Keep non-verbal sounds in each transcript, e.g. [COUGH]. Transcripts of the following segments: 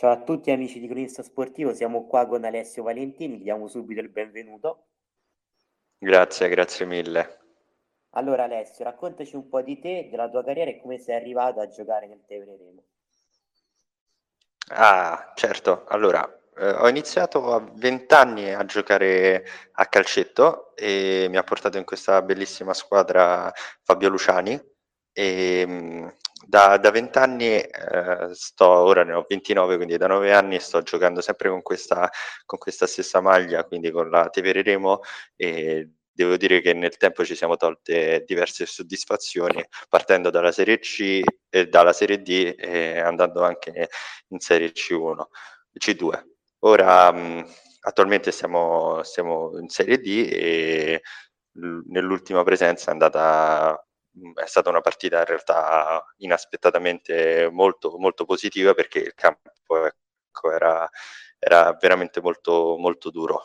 Ciao a tutti amici di Cronista Sportivo, siamo qua con Alessio Valentini, gli diamo subito il benvenuto. Grazie, grazie mille. Allora Alessio, raccontaci un po' di te, della tua carriera e come sei arrivato a giocare nel Tevere Remo. Ah, certo. Allora, eh, ho iniziato a 20 anni a giocare a calcetto e mi ha portato in questa bellissima squadra Fabio Luciani e mh, da, da 20 anni eh, sto, ora ne ho 29, quindi da 9 anni sto giocando sempre con questa, con questa stessa maglia, quindi con la Tevere Remo e devo dire che nel tempo ci siamo tolte diverse soddisfazioni partendo dalla Serie C e dalla Serie D e andando anche in Serie C1, C2. Ora mh, attualmente siamo, siamo in Serie D e nell'ultima presenza è andata è stata una partita in realtà inaspettatamente molto, molto positiva perché il campo ecco, era, era veramente molto, molto duro.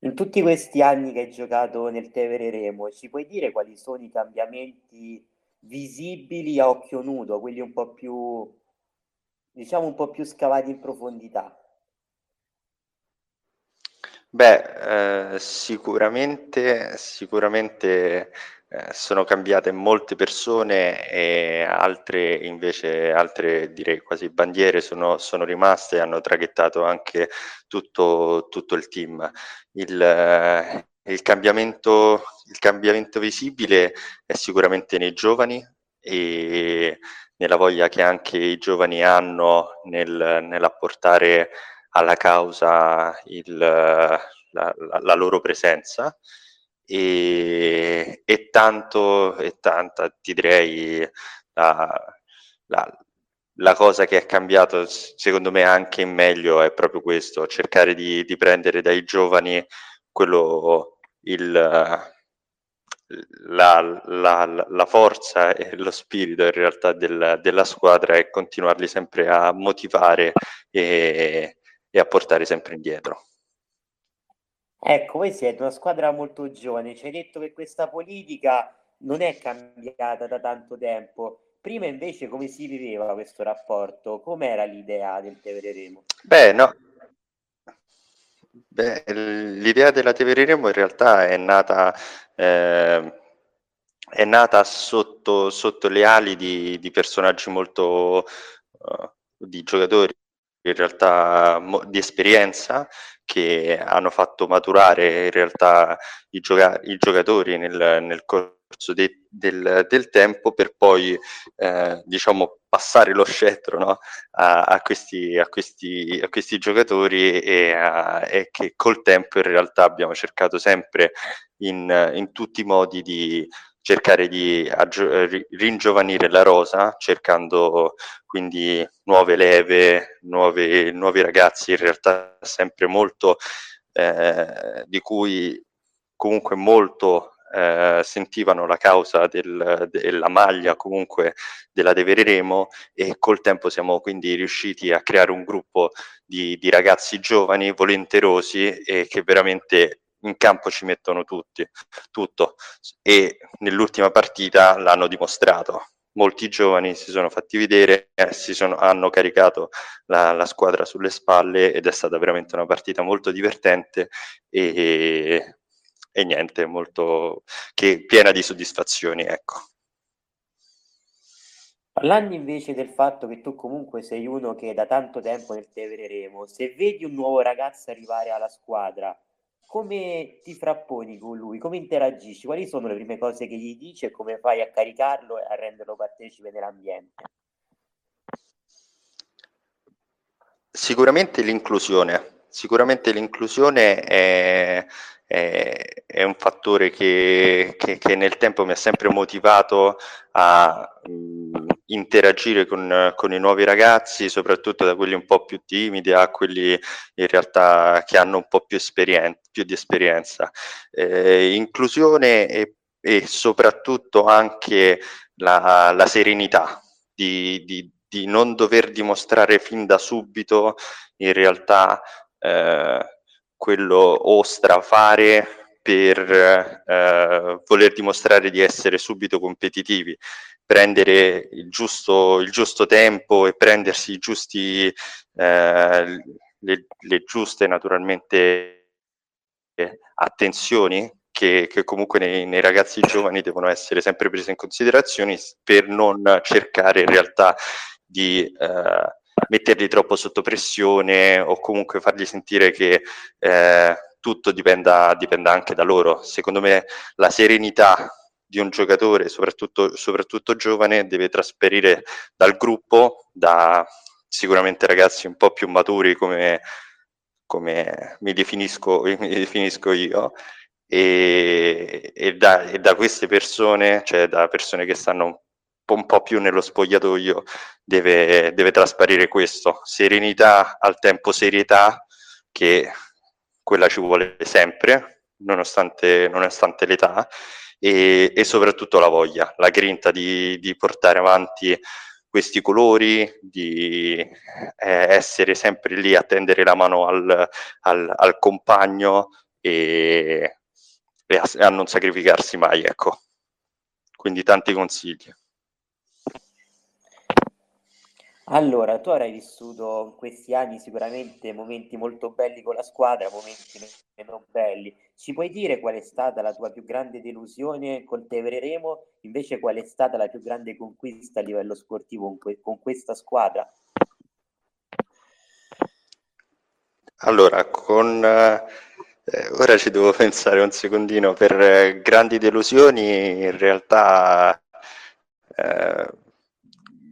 In tutti questi anni che hai giocato nel Tevere Remo, ci puoi dire quali sono i cambiamenti visibili a occhio nudo, quelli un po' più, diciamo, un po' più scavati in profondità? Beh, eh, sicuramente, sicuramente eh, sono cambiate molte persone e altre invece, altre direi quasi bandiere sono, sono rimaste e hanno traghettato anche tutto, tutto il team. Il, eh, il, cambiamento, il cambiamento visibile è sicuramente nei giovani e nella voglia che anche i giovani hanno nel, nell'apportare alla causa il, la, la, loro presenza. E, e, tanto e tanta ti direi la, la, la cosa che è cambiata secondo me anche in meglio è proprio questo cercare di, di prendere dai giovani quello il, la, la, la, forza e lo spirito in realtà del, della squadra e continuarli sempre a motivare e, e a portare sempre indietro. Ecco, voi siete una squadra molto giovane, ci hai detto che questa politica non è cambiata da tanto tempo. Prima invece come si viveva questo rapporto? Com'era l'idea del Tevere Remo? Beh, no. Beh, l'idea della Tevere Remo in realtà è nata, eh, è nata sotto, sotto, le ali di, di personaggi molto, uh, di giocatori in realtà di esperienza che hanno fatto maturare in realtà i, gioca- i giocatori nel, nel corso de- del, del, tempo per poi eh, diciamo passare lo scettro no? a, a, questi, a, questi, a, questi, giocatori e, a, e, che col tempo in realtà abbiamo cercato sempre in, in tutti i modi di cercare di aggio- ringiovanire la rosa, cercando quindi nuove leve, nuove, nuovi ragazzi, in realtà sempre molto, eh, di cui comunque molto eh, sentivano la causa del, della maglia comunque della Devereremo e col tempo siamo quindi riusciti a creare un gruppo di, di ragazzi giovani, volenterosi e che veramente in campo ci mettono tutti, tutto e nell'ultima partita l'hanno dimostrato. Molti giovani si sono fatti vedere, eh, si sono, hanno caricato la, la, squadra sulle spalle ed è stata veramente una partita molto divertente e, e niente, molto che, piena di soddisfazioni. Ecco. Parlando invece del fatto che tu comunque sei uno che da tanto tempo nel Tevere Remo, se vedi un nuovo ragazzo arrivare alla squadra, come ti frapponi con lui? Come interagisci? Quali sono le prime cose che gli dici e come fai a caricarlo e a renderlo partecipe nell'ambiente? Sicuramente l'inclusione. Sicuramente l'inclusione è, è, è un fattore che, che, che, nel tempo mi ha sempre motivato a mh, interagire con, con, i nuovi ragazzi, soprattutto da quelli un po' più timidi a quelli in realtà che hanno un po' più, più di esperienza. Eh, inclusione e, e, soprattutto anche la, la serenità di, di, di, non dover dimostrare fin da subito in realtà eh, quello o strafare per eh, voler dimostrare di essere subito competitivi, prendere il giusto, il giusto tempo e prendersi giusti, eh, le, le, giuste naturalmente attenzioni che, che comunque nei, nei, ragazzi giovani devono essere sempre prese in considerazione per non cercare in realtà di eh, metterli troppo sotto pressione o comunque fargli sentire che eh, tutto dipenda, dipenda anche da loro. Secondo me la serenità di un giocatore, soprattutto, soprattutto giovane, deve trasferire dal gruppo, da sicuramente ragazzi un po' più maturi come, come mi, definisco, [LAUGHS] mi definisco io, e, e, da, e, da, queste persone, cioè da persone che stanno un po', più nello spogliatoio, deve, deve trasparire questo, serenità al tempo serietà, che quella ci vuole sempre, nonostante, nonostante l'età, e, e, soprattutto la voglia, la grinta di, di portare avanti questi colori, di eh, essere sempre lì a tendere la mano al, al, al compagno e, e, a, a, non sacrificarsi mai, ecco. Quindi tanti consigli. Allora, tu avrai vissuto in questi anni sicuramente momenti molto belli con la squadra, momenti meno belli. Ci puoi dire qual è stata la tua più grande delusione col Tevere? Invece qual è stata la più grande conquista a livello sportivo con, que- con questa squadra? Allora, con, eh, ora ci devo [LAUGHS] pensare un secondino. Per eh, grandi delusioni, in realtà eh,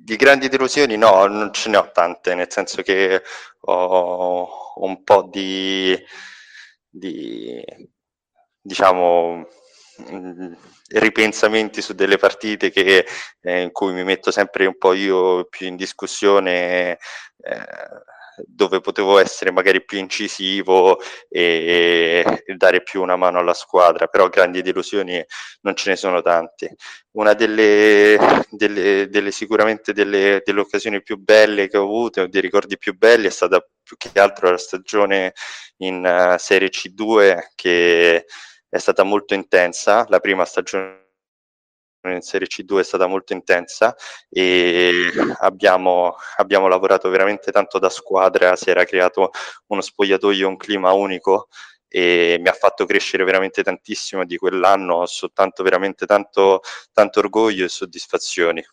di grandi delusioni no, non ce ne ho tante, nel senso che ho un po' di, di diciamo, mh, ripensamenti su delle partite che, eh, in cui mi metto sempre un po' io più in discussione. Eh, dove potevo essere magari più incisivo e, e, dare più una mano alla squadra, però grandi delusioni non ce ne sono tante. Una delle, delle, delle sicuramente delle, delle, occasioni più belle che ho avuto, dei ricordi più belli, è stata più che altro la stagione in uh, Serie C2 che è stata molto intensa, la prima stagione in Serie C2 è stata molto intensa e abbiamo, abbiamo lavorato veramente tanto da squadra, si era creato uno spogliatoio, un clima unico e mi ha fatto crescere veramente tantissimo di quell'anno, ho soltanto veramente tanto, tanto orgoglio e soddisfazioni.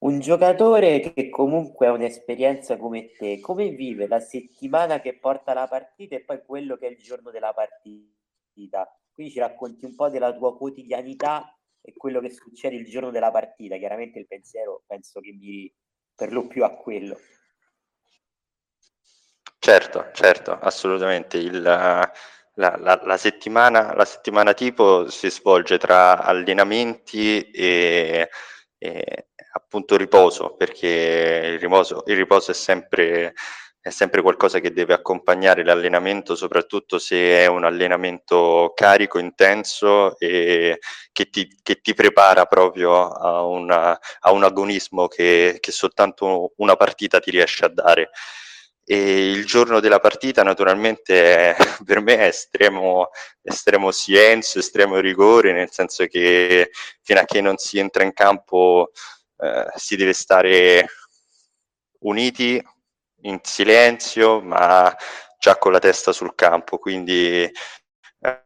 Un giocatore che comunque ha un'esperienza come te, come vive la settimana che porta la partita e poi quello che è il giorno della partita? Quindi ci racconti un po' della tua quotidianità e quello che succede il giorno della partita. Chiaramente il pensiero penso che miri per lo più a quello. Certo, certo, assolutamente. Il, la, la, la, settimana, la settimana tipo si svolge tra allenamenti e, e appunto riposo, perché il riposo, il riposo è sempre è sempre qualcosa che deve accompagnare l'allenamento, soprattutto se è un allenamento carico, intenso e che ti, che ti prepara proprio a, una, a un agonismo che, che soltanto una partita ti riesce a dare. E il giorno della partita naturalmente [LAUGHS] per me è estremo, estremo silenzio, estremo rigore, nel senso che fino a che non si entra in campo eh, si deve stare uniti, in silenzio, ma già con la testa sul campo, quindi eh,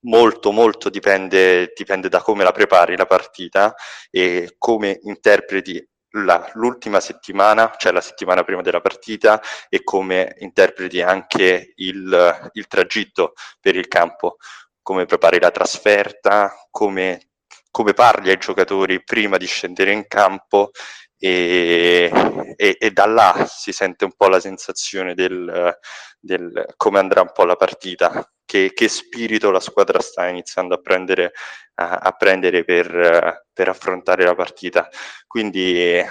molto molto dipende, dipende da come la prepari la partita e come interpreti la, l'ultima settimana, cioè la settimana prima della partita, e come interpreti anche il, il tragitto per il campo, come prepari la trasferta, come, come parli ai giocatori prima di scendere in campo e, e, e, da là si sente un po' la sensazione del, del come andrà un po' la partita, che, che, spirito la squadra sta iniziando a prendere, a, a prendere per, per, affrontare la partita. Quindi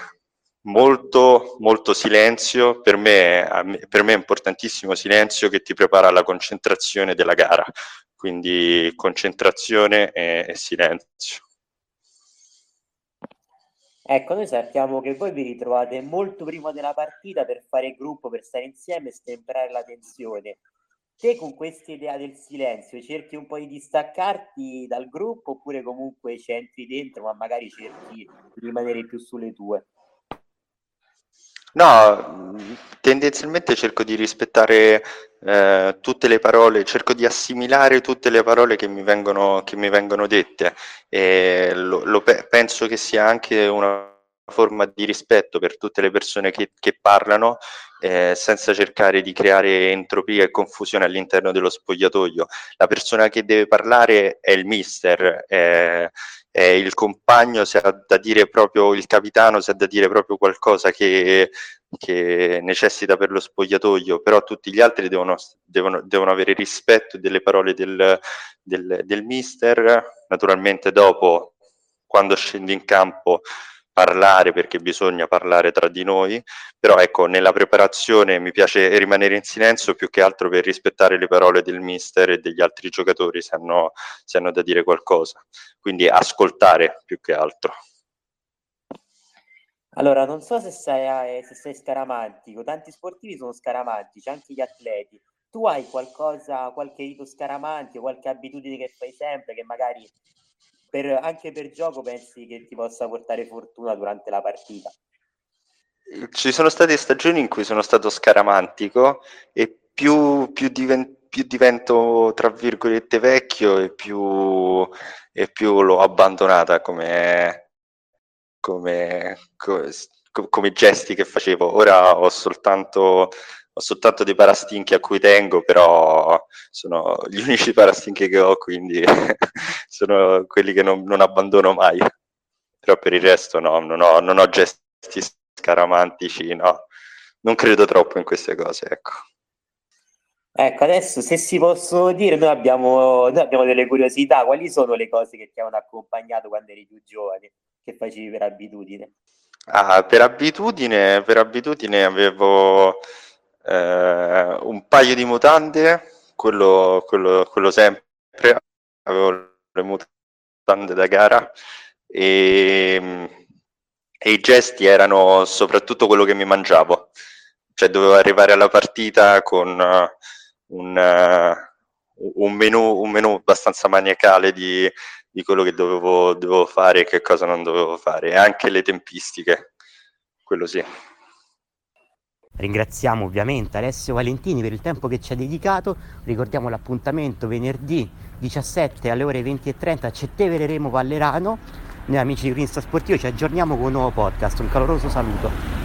molto, molto silenzio, per me, per me è importantissimo silenzio che ti prepara alla concentrazione della gara, quindi concentrazione e, e silenzio. Ecco, noi sappiamo che voi vi ritrovate molto prima della partita per fare gruppo, per stare insieme e stemperare la tensione. te con questa idea del silenzio cerchi un po' di distaccarti dal gruppo oppure comunque ci entri dentro ma magari cerchi di rimanere più sulle tue? No, tendenzialmente cerco di rispettare eh, tutte le parole, cerco di assimilare tutte le parole che mi vengono, che mi vengono dette. E lo, lo pe- penso che sia anche una forma di rispetto per tutte le persone che, che parlano eh, senza cercare di creare entropia e confusione all'interno dello spogliatoio. La persona che deve parlare è il mister, è, è il compagno, se ha da dire proprio il capitano, se ha da dire proprio qualcosa che, che necessita per lo spogliatoio, però tutti gli altri devono, devono, devono avere rispetto delle parole del, del, del mister. Naturalmente dopo, quando scendi in campo, parlare perché bisogna parlare tra di noi, però ecco, nella preparazione mi piace rimanere in silenzio più che altro per rispettare le parole del mister e degli altri giocatori se hanno, se hanno da dire qualcosa, quindi ascoltare più che altro. Allora, non so se sei, se sei scaramantico, tanti sportivi sono scaramantici, anche gli atleti. Tu hai qualcosa, qualche rito scaramantico, qualche abitudine che fai sempre, che magari per, anche per gioco pensi che ti possa portare fortuna durante la partita? Ci sono state stagioni in cui sono stato scaramantico e più, più, diven- più divento, tra virgolette, vecchio e più, e più l'ho abbandonata come, come, come, come gesti che facevo. Ora ho soltanto ho soltanto dei parastinchi a cui tengo, però sono gli [LAUGHS] unici parastinchi che ho, quindi [LAUGHS] sono quelli che non, non, abbandono mai. Però per il resto no, non ho, non ho gesti scaramantici, no. Non credo troppo in queste cose, ecco. Ecco, adesso se si possono dire, noi abbiamo, noi abbiamo delle curiosità. Quali sono le cose che ti hanno accompagnato quando eri più giovane, che facevi per abitudine? Ah, per abitudine, per abitudine avevo eh, un paio di mutande, quello, quello, quello sempre, avevo le mutande da gara e, e, i gesti erano soprattutto quello che mi mangiavo, cioè dovevo arrivare alla partita con uh, un, uh, un, menù, un menù abbastanza maniacale di, di quello che dovevo, dovevo fare e che cosa non dovevo fare, e anche le tempistiche, quello sì. Ringraziamo ovviamente Alessio Valentini per il tempo che ci ha dedicato, ricordiamo l'appuntamento venerdì 17 alle ore 20.30 a Cettevere Vallerano. Noi amici di Greensta Sportivo ci aggiorniamo con un nuovo podcast, un caloroso saluto.